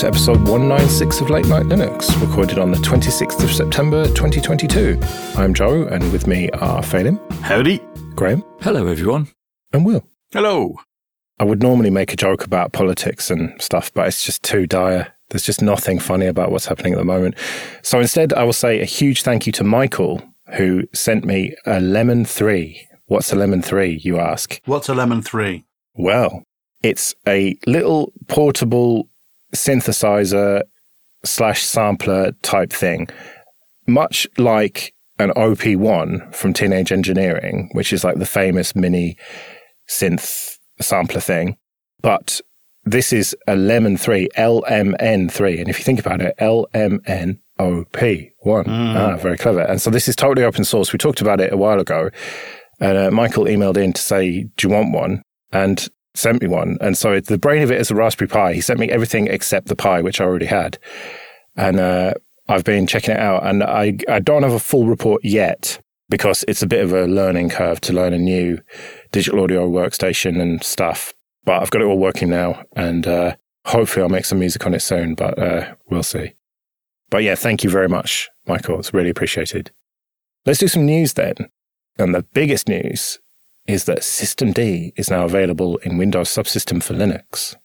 to episode 196 of Late Night Linux, recorded on the 26th of September 2022. I'm Joe, and with me are Phelim. Howdy. Graham. Hello, everyone. And Will. Hello. I would normally make a joke about politics and stuff, but it's just too dire. There's just nothing funny about what's happening at the moment. So instead, I will say a huge thank you to Michael, who sent me a Lemon 3. What's a Lemon 3, you ask? What's a Lemon 3? Well, it's a little portable synthesizer slash sampler type thing, much like an OP1 from Teenage Engineering, which is like the famous mini synth sampler thing. But this is a Lemon 3, LMN3. And if you think about it, LMNOP1. Mm. Ah, very clever. And so this is totally open source. We talked about it a while ago. And uh, Michael emailed in to say, Do you want one? And sent me one. And so the brain of it is a Raspberry Pi. He sent me everything except the Pi, which I already had. And uh, I've been checking it out. And I, I don't have a full report yet because it's a bit of a learning curve to learn a new digital audio workstation and stuff. But I've got it all working now. And uh, hopefully I'll make some music on it soon, but uh, we'll see. But yeah, thank you very much, Michael. It's really appreciated. Let's do some news then. And the biggest news is that Systemd is now available in Windows Subsystem for Linux.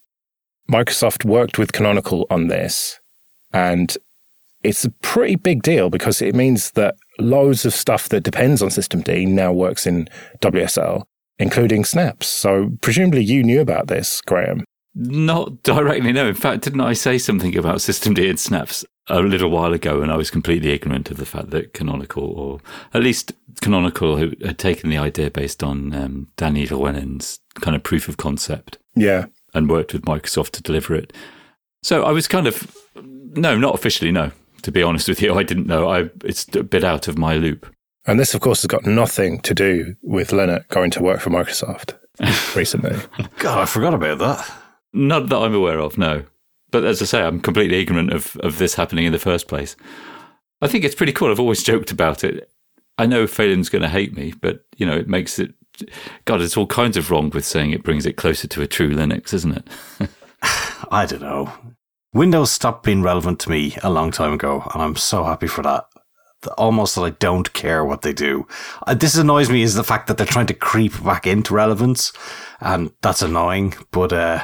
Microsoft worked with Canonical on this, and it's a pretty big deal because it means that loads of stuff that depends on Systemd now works in WSL, including snaps. So presumably you knew about this, Graham. Not directly, no. In fact, didn't I say something about Systemd and snaps a little while ago and I was completely ignorant of the fact that Canonical, or at least Canonical, had taken the idea based on um, Dani Llewelyn's kind of proof of concept. Yeah. And worked with Microsoft to deliver it. So I was kind of, no, not officially, no. To be honest with you, I didn't know. I It's a bit out of my loop. And this, of course, has got nothing to do with Lennart going to work for Microsoft recently. God, I forgot about that. Not that I'm aware of, no. But as I say, I'm completely ignorant of, of this happening in the first place. I think it's pretty cool. I've always joked about it. I know Phelim's going to hate me, but you know, it makes it. God, it's all kinds of wrong with saying it brings it closer to a true Linux, isn't it? I don't know. Windows stopped being relevant to me a long time ago, and I'm so happy for that. Almost that I don't care what they do. Uh, this annoys me is the fact that they're trying to creep back into relevance, and that's annoying. But uh,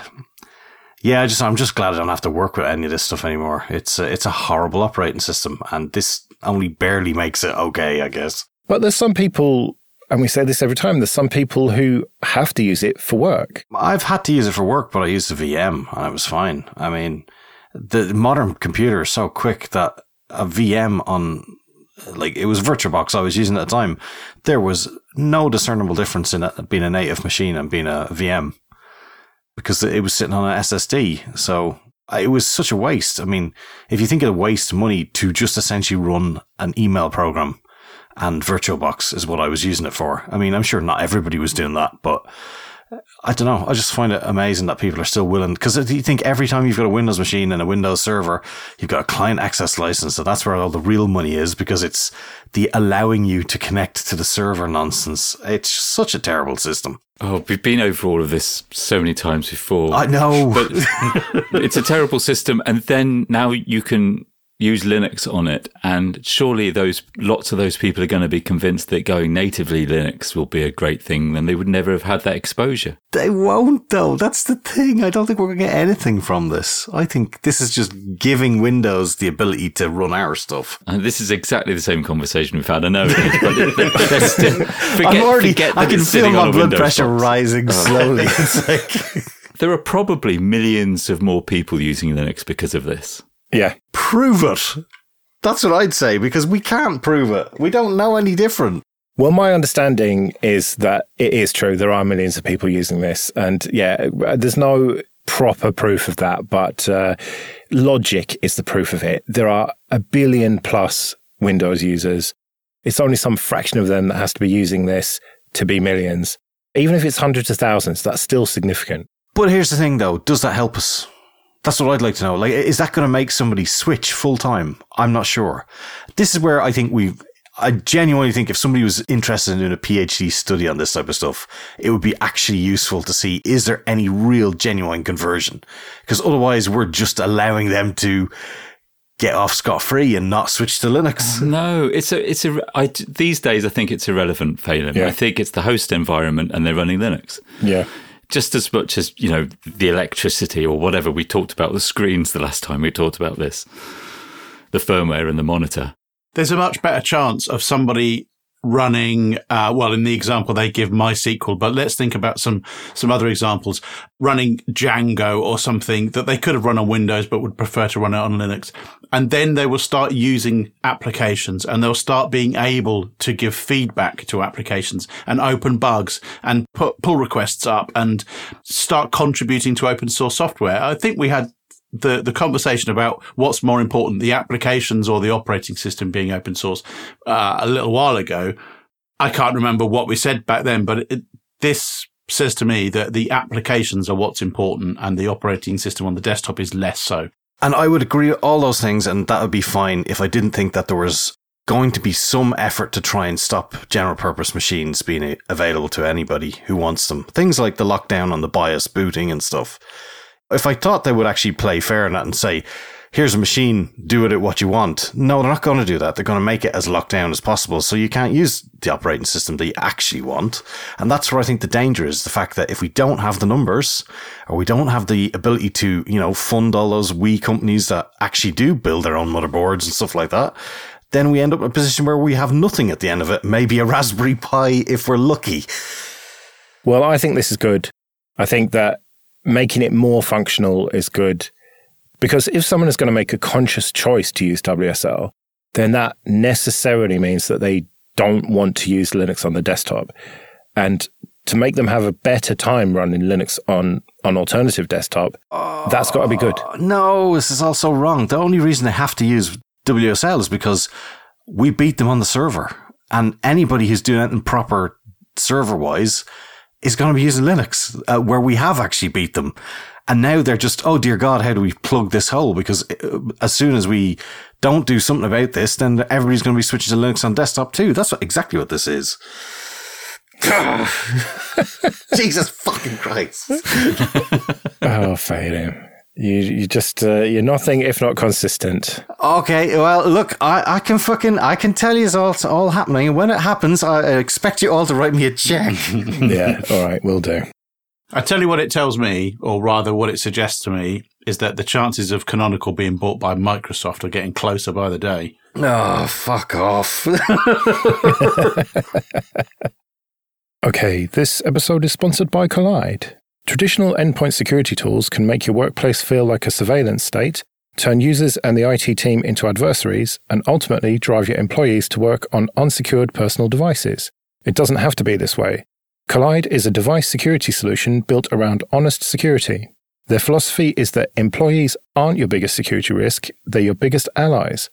yeah, I just I'm just glad I don't have to work with any of this stuff anymore. It's a, it's a horrible operating system, and this only barely makes it okay, I guess. But there's some people, and we say this every time. There's some people who have to use it for work. I've had to use it for work, but I used a VM and it was fine. I mean, the modern computer is so quick that a VM on like it was VirtualBox I was using at the time. There was no discernible difference in it being a native machine and being a VM because it was sitting on an SSD. So uh, it was such a waste. I mean, if you think of waste money to just essentially run an email program and VirtualBox is what I was using it for. I mean, I'm sure not everybody was doing that, but I don't know. I just find it amazing that people are still willing because you think every time you've got a Windows machine and a Windows server, you've got a client access license. So that's where all the real money is because it's the allowing you to connect to the server nonsense. It's such a terrible system. Oh, we've been over all of this so many times before. I know. But it's a terrible system. And then now you can use Linux on it. And surely those lots of those people are going to be convinced that going natively Linux will be a great thing. Then they would never have had that exposure. They won't, though. That's the thing. I don't think we're going to get anything from this. I think this is just giving Windows the ability to run our stuff. And this is exactly the same conversation we've had. I know, but still, forget, I'm already, forget I can feel my blood pressure box. rising slowly. it's like. There are probably millions of more people using Linux because of this. Yeah. Prove it. That's what I'd say because we can't prove it. We don't know any different. Well, my understanding is that it is true. There are millions of people using this. And yeah, there's no proper proof of that, but uh, logic is the proof of it. There are a billion plus Windows users. It's only some fraction of them that has to be using this to be millions. Even if it's hundreds of thousands, that's still significant. But here's the thing though, does that help us? That's what I'd like to know. Like, is that going to make somebody switch full time? I'm not sure. This is where I think we've I genuinely think if somebody was interested in doing a PhD study on this type of stuff, it would be actually useful to see is there any real genuine conversion? Because otherwise, we're just allowing them to get off scot free and not switch to Linux. No, it's a it's a I, these days I think it's irrelevant, Phelim. Yeah. I think it's the host environment and they're running Linux. Yeah. Just as much as, you know, the electricity or whatever we talked about, the screens the last time we talked about this. The firmware and the monitor. There's a much better chance of somebody running, uh, well, in the example they give MySQL, but let's think about some, some other examples. Running Django or something that they could have run on Windows, but would prefer to run it on Linux. And then they will start using applications and they'll start being able to give feedback to applications and open bugs and put pull requests up and start contributing to open source software. I think we had the, the conversation about what's more important, the applications or the operating system being open source, uh, a little while ago. I can't remember what we said back then, but it, this says to me that the applications are what's important and the operating system on the desktop is less so. And I would agree all those things, and that would be fine if I didn't think that there was going to be some effort to try and stop general purpose machines being available to anybody who wants them. Things like the lockdown on the BIOS booting and stuff. If I thought they would actually play fair in that and say, here's a machine, do with it what you want. No, they're not going to do that. They're going to make it as locked down as possible. So you can't use the operating system that you actually want. And that's where I think the danger is the fact that if we don't have the numbers or we don't have the ability to, you know, fund all those wee companies that actually do build their own motherboards and stuff like that, then we end up in a position where we have nothing at the end of it. Maybe a Raspberry Pi if we're lucky. Well, I think this is good. I think that making it more functional is good because if someone is going to make a conscious choice to use WSL, then that necessarily means that they don't want to use Linux on the desktop. And to make them have a better time running Linux on an alternative desktop, that's got to be good. Oh, no, this is also wrong. The only reason they have to use WSL is because we beat them on the server. And anybody who's doing anything proper server wise is going to be using Linux, uh, where we have actually beat them. And now they're just, oh dear God, how do we plug this hole? Because uh, as soon as we don't do something about this, then everybody's going to be switching to Linux on desktop too. That's what, exactly what this is. Jesus fucking Christ. oh, Faden. You, you just, uh, you're nothing if not consistent. Okay, well, look, I, I can fucking, I can tell you it's all, it's all happening. And when it happens, I expect you all to write me a check. yeah, all right, we'll do. I tell you what it tells me, or rather what it suggests to me, is that the chances of Canonical being bought by Microsoft are getting closer by the day. Oh, fuck off. okay, this episode is sponsored by Kolide. Traditional endpoint security tools can make your workplace feel like a surveillance state, turn users and the IT team into adversaries, and ultimately drive your employees to work on unsecured personal devices. It doesn't have to be this way. Kolide is a device security solution built around honest security. Their philosophy is that employees aren't your biggest security risk, they're your biggest allies,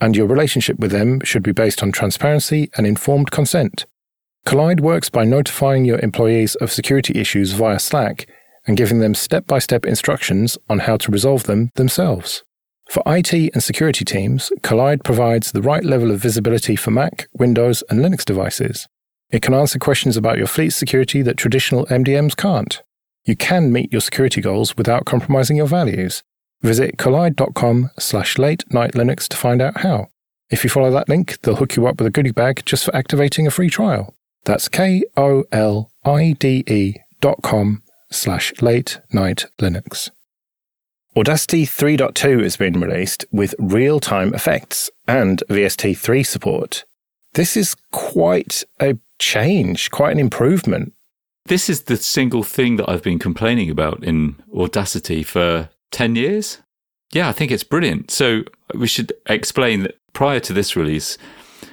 and your relationship with them should be based on transparency and informed consent. Kolide works by notifying your employees of security issues via Slack and giving them step by step instructions on how to resolve them themselves. For IT and security teams, Kolide provides the right level of visibility for Mac, Windows, and Linux devices. It can answer questions about your fleet security that traditional MDMs can't. You can meet your security goals without compromising your values. Visit kolide.com slash late night Linux to find out how. If you follow that link, they'll hook you up with a goodie bag just for activating a free trial. That's K O L I D E dot com slash late night Linux. Audacity 3.2 has been released with real time effects and VST3 support. This is quite a change, quite an improvement. This is the single thing that I've been complaining about in Audacity for 10 years. Yeah, I think it's brilliant. So we should explain that prior to this release,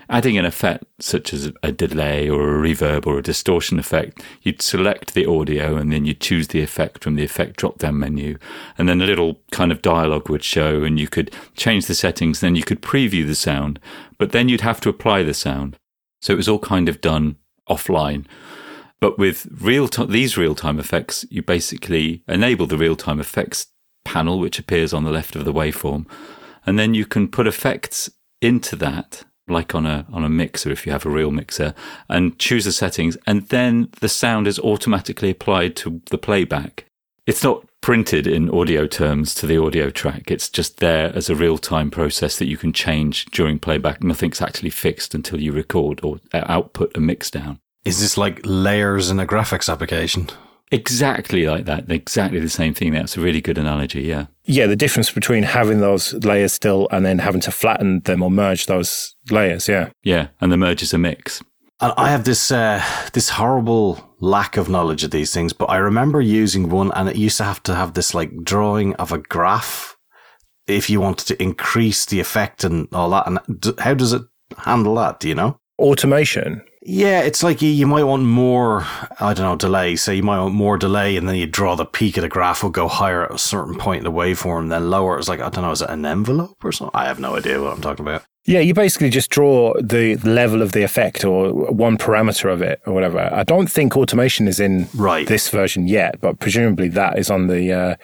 adding an effect such as a delay or a reverb or a distortion effect, you'd select the audio and then you'd choose the effect from the effect drop down menu. And then a little kind of dialogue would show and you could change the settings. Then you could preview the sound, but then you'd have to apply the sound. So it was all kind of done offline. But with real time, these real time effects, you basically enable the real time effects panel, which appears on the left of the waveform. And then you can put effects into that like on a on a mixer if you have a real mixer, and choose the settings, and then the sound is automatically applied to the playback. It's not printed in audio terms to the audio track. It's just there as a real time process that you can change during playback. Nothing's actually fixed until you record or uh, output a mix down. Is this like layers in a graphics application? Exactly like that. Exactly the same thing. That's a really good analogy. Yeah. Yeah. The difference between having those layers still and then having to flatten them or merge those layers. Yeah. Yeah. And the merge is a mix. I have this uh, this horrible lack of knowledge of these things, but I remember using one, and it used to have to have this like drawing of a graph if you wanted to increase the effect and all that. And how does it handle that? Do you know? Automation. Yeah, it's like you, you might want more, I don't know, delay. So you might want more delay and then you draw the peak of the graph will go higher at a certain point in the waveform, then lower. It's like, I don't know, is it an envelope or something? I have no idea what I'm talking about. Yeah, you basically just draw the level of the effect or one parameter of it or whatever. I don't think automation is in right. this version yet, but presumably that is on the uh,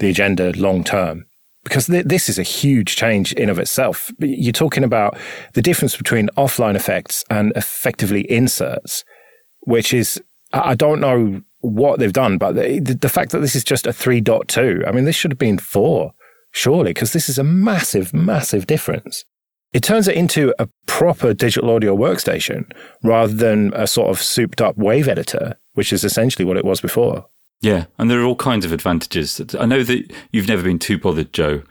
the agenda long term because th- this is a huge change in of itself. You're talking about the difference between offline effects and effectively inserts, which is I don't know what they've done, but the, the fact that this is just a 3.2, I mean, this should have been four, surely, because this is a massive, massive difference. It turns it into a proper digital audio workstation rather than a sort of souped up wave editor, which is essentially what it was before. Yeah, and there are all kinds of advantages. I know that you've never been too bothered, Joe,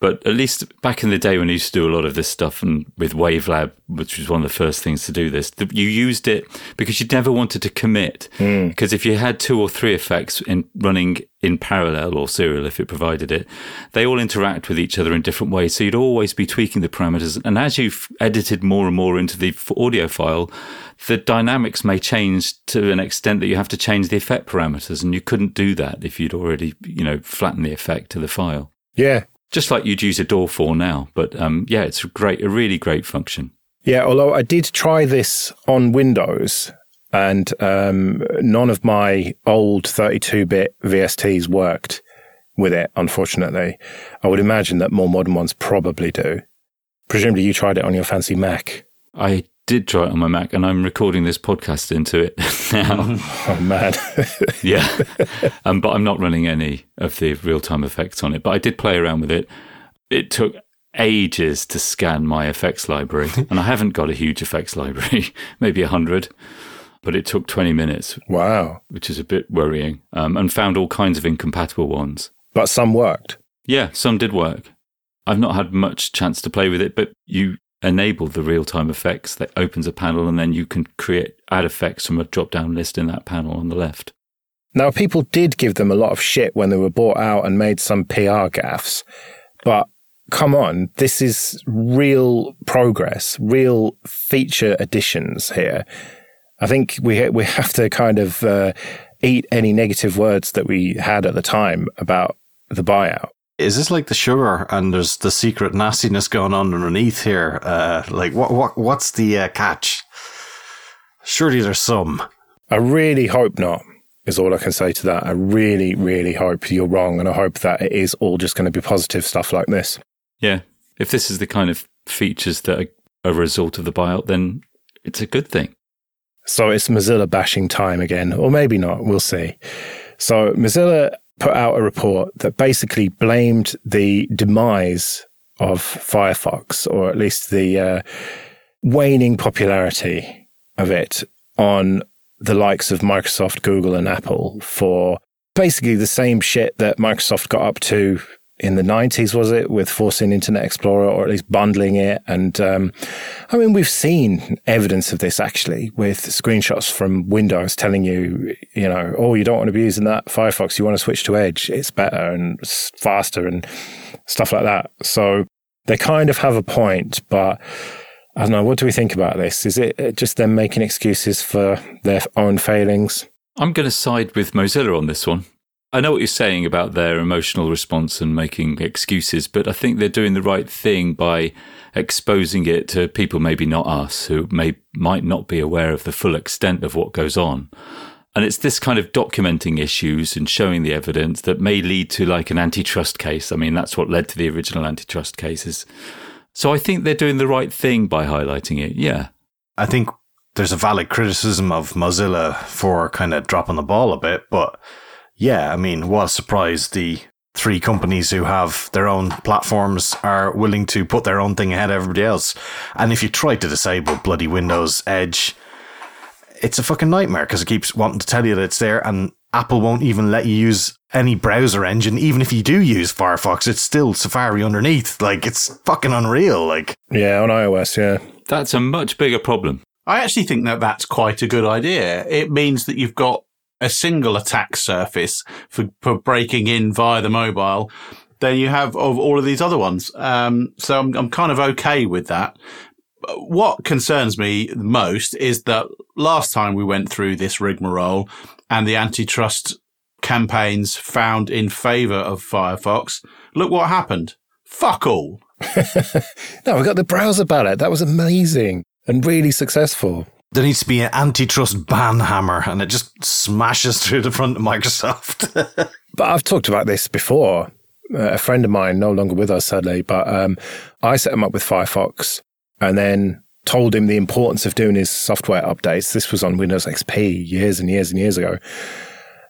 but at least back in the day when you used to do a lot of this stuff and with Wavelab, which was one of the first things to do this, you used it because you never wanted to commit. Mm. Because if you had two or three effects in running in parallel or serial, if it provided it, they all interact with each other in different ways. So you'd always be tweaking the parameters. And as you've edited more and more into the audio file, the dynamics may change to an extent that you have to change the effect parameters. And you couldn't do that if you'd already, you know, flattened the effect to the file. Yeah, just like you'd use a DAW for now. But um, yeah, it's a great, a really great function. Yeah, although I did try this on Windows, and um, none of my old 32-bit VSTs worked with it. Unfortunately, I would imagine that more modern ones probably do. Presumably, you tried it on your fancy Mac. I did try it on my Mac, and I'm recording this podcast into it now. oh man, yeah. Um, but I'm not running any of the real time effects on it. But I did play around with it. It took ages to scan my effects library, and I haven't got a huge effects library, maybe a hundred. But it took 20 minutes. Wow. Which is a bit worrying. Um, and found all kinds of incompatible ones. But some worked. Yeah, some did work. I've not had much chance to play with it, but you enable the real time effects that opens a panel and then you can create add effects from a drop down list in that panel on the left. Now, people did give them a lot of shit when they were bought out and made some PR gaffes, but come on, this is real progress, real feature additions here. I think we we have to kind of uh, eat any negative words that we had at the time about the buyout is this like the sugar and there's the secret nastiness going on underneath here? Uh, like what what what's the uh, catch? Surely there's some. I really hope not. Is all I can say to that. I really, really hope you're wrong, and I hope that it is all just going to be positive stuff like this. Yeah, if this is the kind of features that are a result of the buyout, then it's a good thing. So it's Mozilla bashing time again, or maybe not. We'll see. So Mozilla put out a report that basically blamed the demise of Firefox, or at least the uh, waning popularity of it, on the likes of Microsoft, Google, and Apple for basically the same shit that Microsoft got up to in the 90s, was it, with forcing Internet Explorer or at least bundling it. And um, I mean, we've seen evidence of this actually with screenshots from Windows telling you, you know, oh, you don't want to be using that Firefox, you want to switch to Edge, it's better and faster and stuff like that. So they kind of have a point, but I don't know. What do we think about this? Is it just them making excuses for their own failings? I'm going to side with Mozilla on this one. I know what you're saying about their emotional response and making excuses, but I think they're doing the right thing by exposing it to people, maybe not us, who may might not be aware of the full extent of what goes on. And it's this kind of documenting issues and showing the evidence that may lead to like an antitrust case. I mean, that's what led to the original antitrust cases. So I think they're doing the right thing by highlighting it. Yeah. I think there's a valid criticism of Mozilla for kind of dropping the ball a bit, but yeah, I mean, was surprised the three companies who have their own platforms are willing to put their own thing ahead of everybody else. And if you try to disable bloody Windows Edge, it's a fucking nightmare because it keeps wanting to tell you that it's there and Apple won't even let you use any browser engine. Even if you do use Firefox, it's still Safari underneath. Like, it's fucking unreal. Like, Yeah, on iOS, yeah. That's a much bigger problem. I actually think that that's quite a good idea. It means that you've got a single attack surface for, for breaking in via the mobile than you have of all of these other ones. Um, so I'm, I'm kind of okay with that. What concerns me most is that last time we went through this rigmarole and the antitrust campaigns found in favor of Firefox, look what happened. Fuck all. No, we got the browser ballot. That was amazing and really successful. There needs to be an antitrust ban hammer and it just smashes through the front of Microsoft. But I've talked about this before. Uh, a friend of mine, no longer with us sadly, but um, I set him up with Firefox and then told him the importance of doing his software updates. This was on Windows XP years and years and years ago.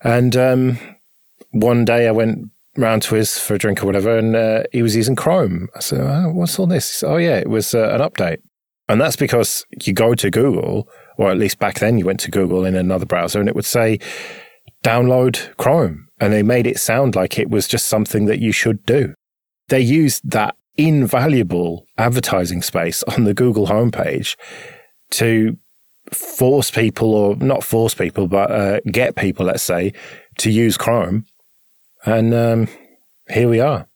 And um, one day I went round to his for a drink or whatever, and uh, he was using Chrome. I said, oh, "What's all this?" "Oh yeah, it was uh, an update." And that's because you go to Google, or at least back then you went to Google in another browser, and it would say download Chrome. And they made it sound like it was just something that you should do. They used that invaluable advertising space on the Google homepage to force people, or not force people, but uh, get people, let's say, to use Chrome. And um, here we are.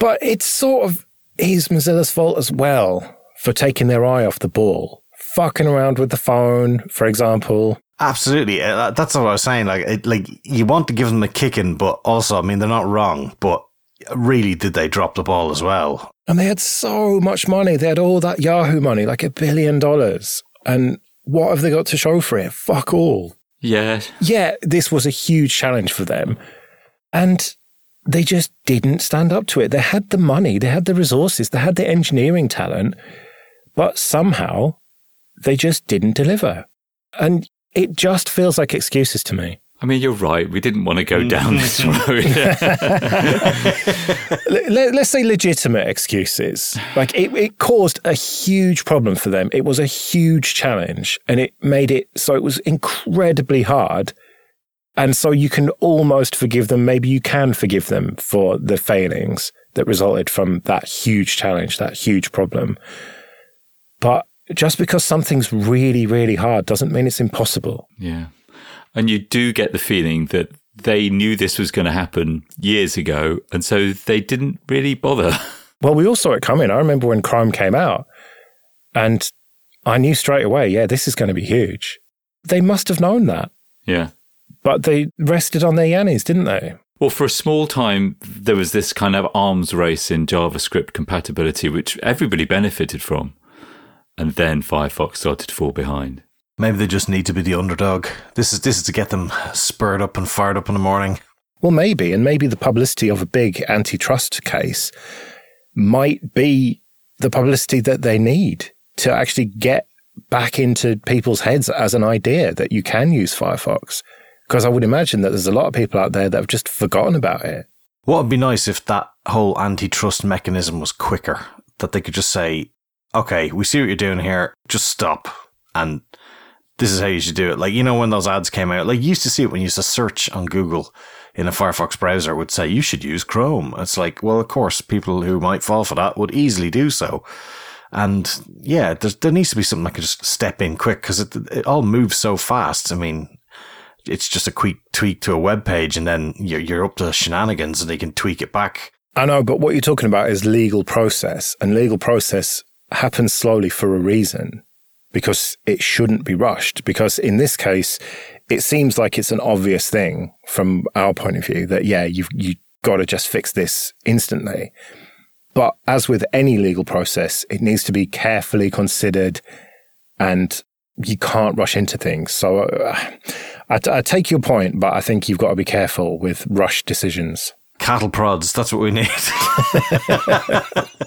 But it's sort of is Mozilla's fault as well for taking their eye off the ball, fucking around with the phone, for example. Absolutely. Uh, That's what I was saying. Like, it, like you want to give them a kicking, but also, I mean, they're not wrong, but really did they drop the ball as well? And they had so much money. They had all that Yahoo money, like a billion dollars. And what have they got to show for it? Fuck all. Yeah. Yeah, this was a huge challenge for them. And they just didn't stand up to it. They had the money, they had the resources, they had the engineering talent, but somehow they just didn't deliver. And it just feels like excuses to me. I mean, you're right. We didn't want to go down mm. this road. Let, us say legitimate excuses. Like it, it caused a huge problem for them. It was a huge challenge and it made it so it was incredibly hard. And so you can almost forgive them. Maybe you can forgive them for the failings that resulted from that huge challenge, that huge problem. But just because something's really, really hard doesn't mean it's impossible. yeah. And you do get the feeling that they knew this was going to happen years ago. And so they didn't really bother. Well, we all saw it coming. I remember when Chrome came out and I knew straight away, yeah, this is going to be huge. They must have known that, yeah. but they rested on their yannies, didn't they? Well, for a small time, there was this kind of arms race in JavaScript compatibility, which everybody benefited from. And then Firefox started to fall behind. Maybe they just need to be the underdog. This is this is to get them spurred up and fired up in the morning. Well, maybe, and maybe the publicity of a big antitrust case might be the publicity that they need to actually get back into people's heads as an idea that you can use Firefox. Because I would imagine that there's a lot of people out there that have just forgotten about it. What would be nice if that whole antitrust mechanism was quicker? That they could just say, okay, we see what you're doing here, just stop. And this is how you should do it. Like, you know, when those ads came out, like you used to see it when you used to search on Google in a Firefox browser would say, you should use Chrome. It's like, well, of course, people who might fall for that would easily do so. And yeah, there needs to be something that can just step in quick because it, it all moves so fast. I mean, it's just a quick tweak to a web page and then you're, you're up to shenanigans and they can tweak it back. I know, but what you're talking about is legal process, and legal process happens slowly for a reason because it shouldn't be rushed. Because in this case, it seems like it's an obvious thing from our point of view that, yeah, you've, you got to just fix this instantly. But as with any legal process, it needs to be carefully considered and you can't rush into things. So uh, I, I take your point, but I think you've got to be careful with rush decisions. Cattle prods, that's what we need.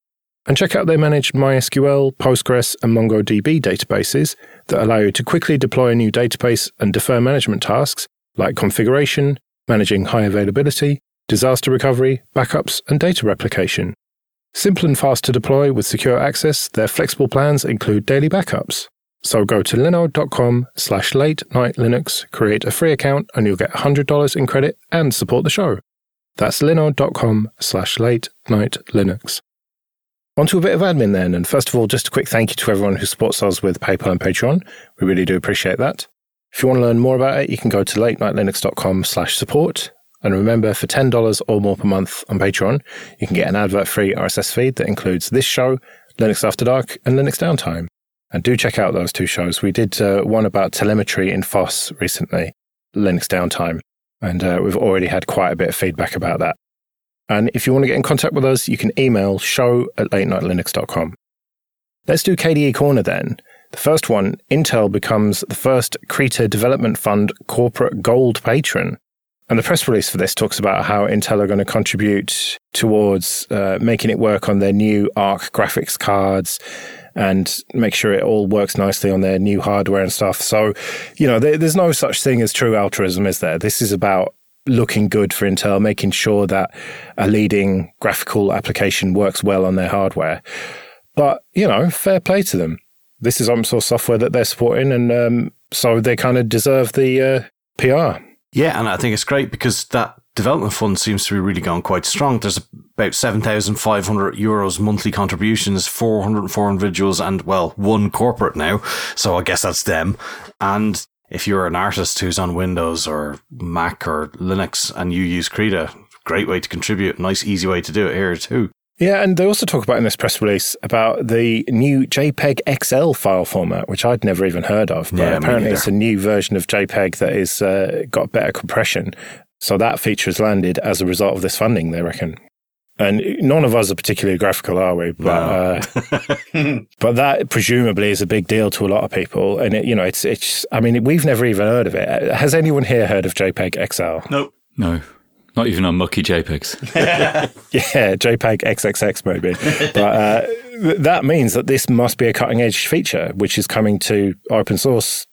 And check out their managed MySQL, Postgres, and MongoDB databases that allow you to quickly deploy a new database and defer management tasks like configuration, managing high availability, disaster recovery, backups, and data replication. Simple and fast to deploy with secure access, their flexible plans include daily backups. So go to linode.com slash late night Linux, create a free account, and you'll get $100 in credit and support the show. That's linode.com slash late night Linux. On to a bit of admin then, and first of all, just a quick thank you to everyone who supports us with PayPal and Patreon. We really do appreciate that. If you want to learn more about it, you can go to latenightlinux.com slash support. And remember, for $10 or more per month on Patreon, you can get an advert-free RSS feed that includes this show, Linux After Dark, and Linux Downtime. And do check out those two shows. We did uh, one about telemetry in FOSS recently, Linux Downtime, and uh, we've already had quite a bit of feedback about that. And if you want to get in contact with us, you can email show at latenightlinux.com. Let's do KDE Corner then. The first one, Intel becomes the first Krita Development Fund corporate gold patron. And the press release for this talks about how Intel are going to contribute towards uh, making it work on their new ARC graphics cards and make sure it all works nicely on their new hardware and stuff. So, you know, there, there's no such thing as true altruism, is there? This is about looking good for Intel, making sure that a leading graphical application works well on their hardware. But, you know, fair play to them. This is open source software that they're supporting, and um, so they kind of deserve the uh, PR. Yeah, and I think it's great because that development fund seems to be really going quite strong. There's about 7,500 euros monthly contributions, 404 individuals, and well, one corporate now. So I guess that's them. And if you're an artist who's on Windows or Mac or Linux and you use Krita, great way to contribute. Nice, easy way to do it here too. Yeah, and they also talk about in this press release about the new JPEG XL file format, which I'd never even heard of. But Yeah, apparently, it's a new version of JPEG that is uh, got better compression. So that feature has landed as a result of this funding, they reckon. And none of us are particularly graphical, are we? But uh, but that presumably is a big deal to a lot of people. And it, you know, it's it's. I mean, we've never even heard of it. Has anyone here heard of JPEG XL? Nope. No, not even on mucky JPEGs. Yeah, JPEG XXX maybe. but uh, th- that means that this must be a cutting edge feature, which is coming to open source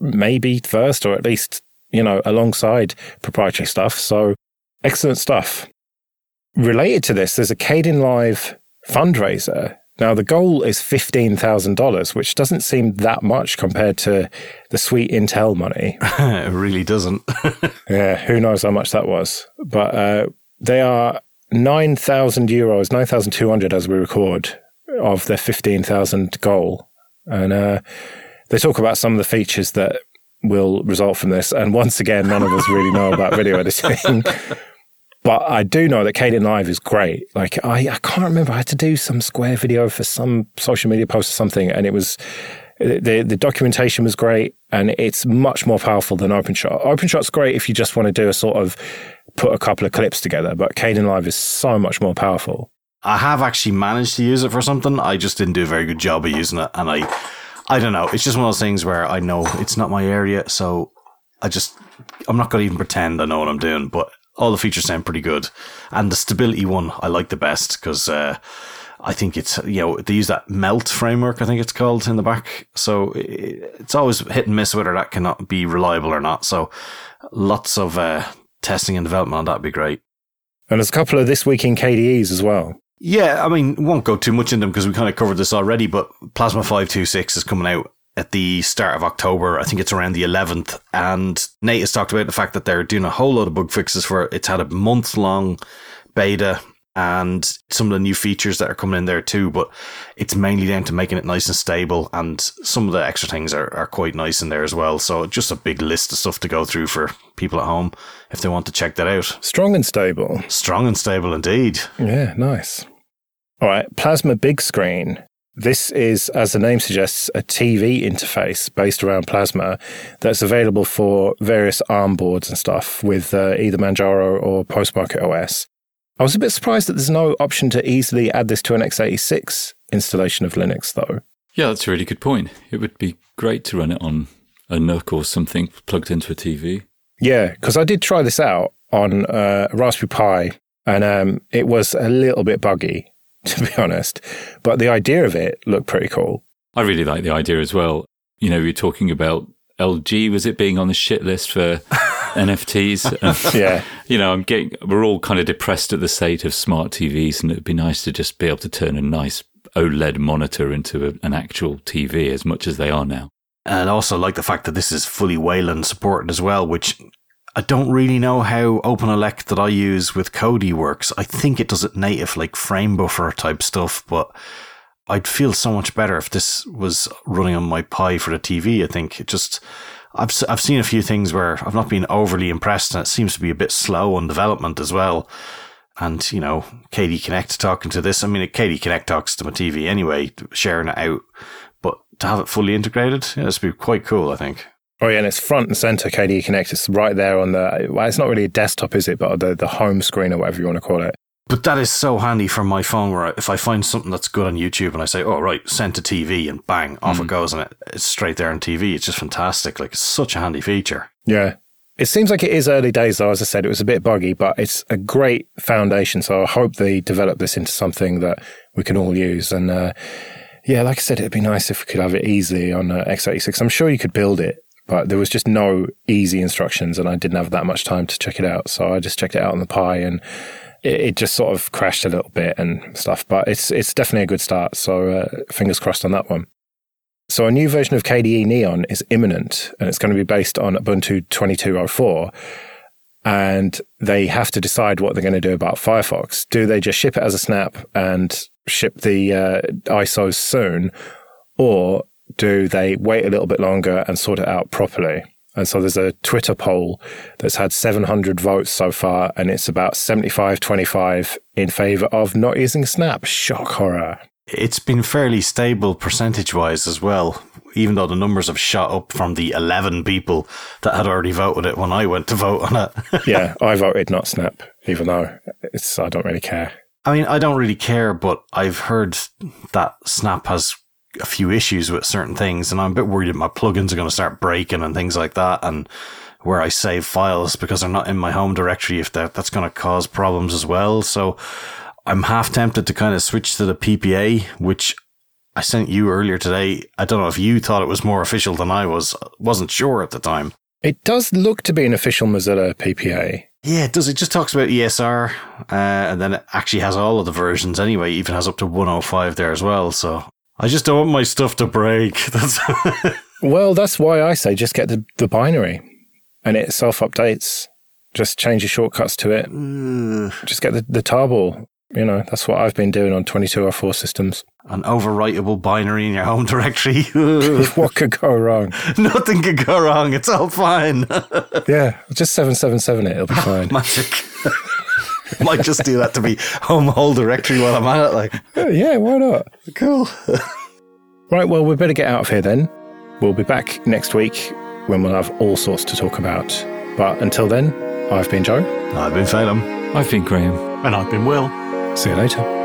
maybe first, or at least, you know, alongside proprietary stuff. So excellent stuff. Related to this, there's a Kdenlive fundraiser. Now, the goal is $15,000, which doesn't seem that much compared to the sweet Intel money. it really doesn't. Yeah, who knows how much that was. But uh, they are 9,000 euros, 9,200 as we record, of their 15,000 goal. And uh, they talk about some of the features that will result from this. And once again, none of us really know about video editing. But I do know that Kdenlive is great. Like, I, I can't remember. I had to do some Square video for some social media post or something, and it was the the documentation was great, and it's much more powerful than OpenShot. OpenShot's great if you just want to do a sort of put a couple of clips together, but Kdenlive is so much more powerful. I have actually managed to use it for something. I just didn't do a very good job of using it, and I, I don't know. It's just one of those things where I know it's not my area, so I just I'm not going to even pretend I know what I'm doing. But all the features sound pretty good, and the stability one I like the best because uh, I think it's you know they use that Melt framework I think it's called in the back, so it's always hit and miss whether that cannot be reliable or not. So lots of uh, testing and development on that would be great. And there's a couple of this week in KDEs as well. Yeah, I mean, won't go too much into them because we kind of covered this already, but Plasma 526 is coming out at the start of October. I think it's around the 11th. And Nate has talked about the fact that they're doing a whole lot of bug fixes for it. It's had a month long beta and some of the new features that are coming in there too, but it's mainly down to making it nice and stable. And some of the extra things are, are quite nice in there as well. So just a big list of stuff to go through for people at home if they want to check that out. Strong and stable. Strong and stable indeed. Yeah, nice. All right, Plasma Big Screen This is, as the name suggests, a TV interface based around Plasma that's available for various ARM boards and stuff with uh, either Manjaro or Postmarket OS. I was a bit surprised that there's no option to easily add this to an x86 installation of Linux, though. Yeah, that's a really good point. It would be great to run it on a NUC or something plugged into a TV. Yeah, because I did try this out on uh, Raspberry Pi, and um, it was a little bit buggy. to be honest. But the idea of it looked pretty cool. I really like the idea as well. You know, we are talking about LG, was it being on the shit list for NFTs? And, yeah. You know, I'm getting, we're all kind of depressed at the state of smart TVs, and it'd be nice to just be able to turn a nice OLED monitor into a, an actual TV as much as they are now. And also like the fact that this is fully Wayland supported as well, which I don't really know how OpenELEC that I use with Kodi works. I think it does it native, like frame buffer type stuff, but I'd feel so much better if this was running on my Pi for the TV. I think it just, I've, I've seen a few things where I've not been overly impressed and it seems to be a bit slow on development as well. And, you know, KDE Connect talking to this. I mean, KDE Connect talks to my TV anyway, sharing it out, but to have it fully integrated, yeah, this would be quite cool, I think. Oh yeah, and it's front and center KDE Connect. It's right there on the. Well, it's not really a desktop, is it? But the the home screen or whatever you want to call it. But that is so handy for my phone. Where if I find something that's good on YouTube and I say, "Oh right, send to TV," and bang, off mm. it goes, and it, it's straight there on TV. It's just fantastic. Like it's such a handy feature. Yeah, it seems like it is early days, though. As I said, it was a bit buggy, but it's a great foundation. So I hope they develop this into something that we can all use. And uh, yeah, like I said, it'd be nice if we could have it easily on uh, x86. I'm sure you could build it but there was just no easy instructions and I didn't have that much time to check it out. So I just checked it out on the Pi and it, it just sort of crashed a little bit and stuff, but it's, it's definitely a good start. So uh, fingers crossed on that one. So a new version of KDE Neon is imminent and it's going to be based on Ubuntu 2204 and they have to decide what they're going to do about Firefox. Do they just ship it as a snap and ship the uh, ISOs soon or do they wait a little bit longer and sort it out properly? And so there's a Twitter poll that's had 700 votes so far, and it's about 75 25 in favor of not using Snap. Shock horror. It's been fairly stable percentage wise as well, even though the numbers have shot up from the 11 people that had already voted it when I went to vote on it. yeah, I voted not Snap, even though it's, I don't really care. I mean, I don't really care, but I've heard that Snap has a few issues with certain things, and I'm a bit worried that my plugins are going to start breaking and things like that, and where I save files because they're not in my home directory, if that that's going to cause problems as well. So I'm half tempted to kind of switch to the PPA, which I sent you earlier today. I don't know if you thought it was more official than I was. wasn't sure at the time. It does look to be an official Mozilla PPA. Yeah, it does. It just talks about ESR, uh, and then it actually has all of the versions anyway. It even has up to 105 there as well. So I just don't want my stuff to break. That's well, that's why I say just get the, the binary and it self updates. Just change your shortcuts to it. just get the, the tarball. You know, that's what I've been doing on 2204 systems. An overwritable binary in your home directory. what could go wrong? Nothing could go wrong. It's all fine. yeah, just 777 it. It'll be oh, fine. Magic. Might just do that to be home whole directory while I'm at it. Like, yeah, why not? Cool. right, well, we better get out of here then. We'll be back next week when we'll have all sorts to talk about. But until then, I've been Joe. I've been Phelim. I've been Graham. And I've been Will. See you later.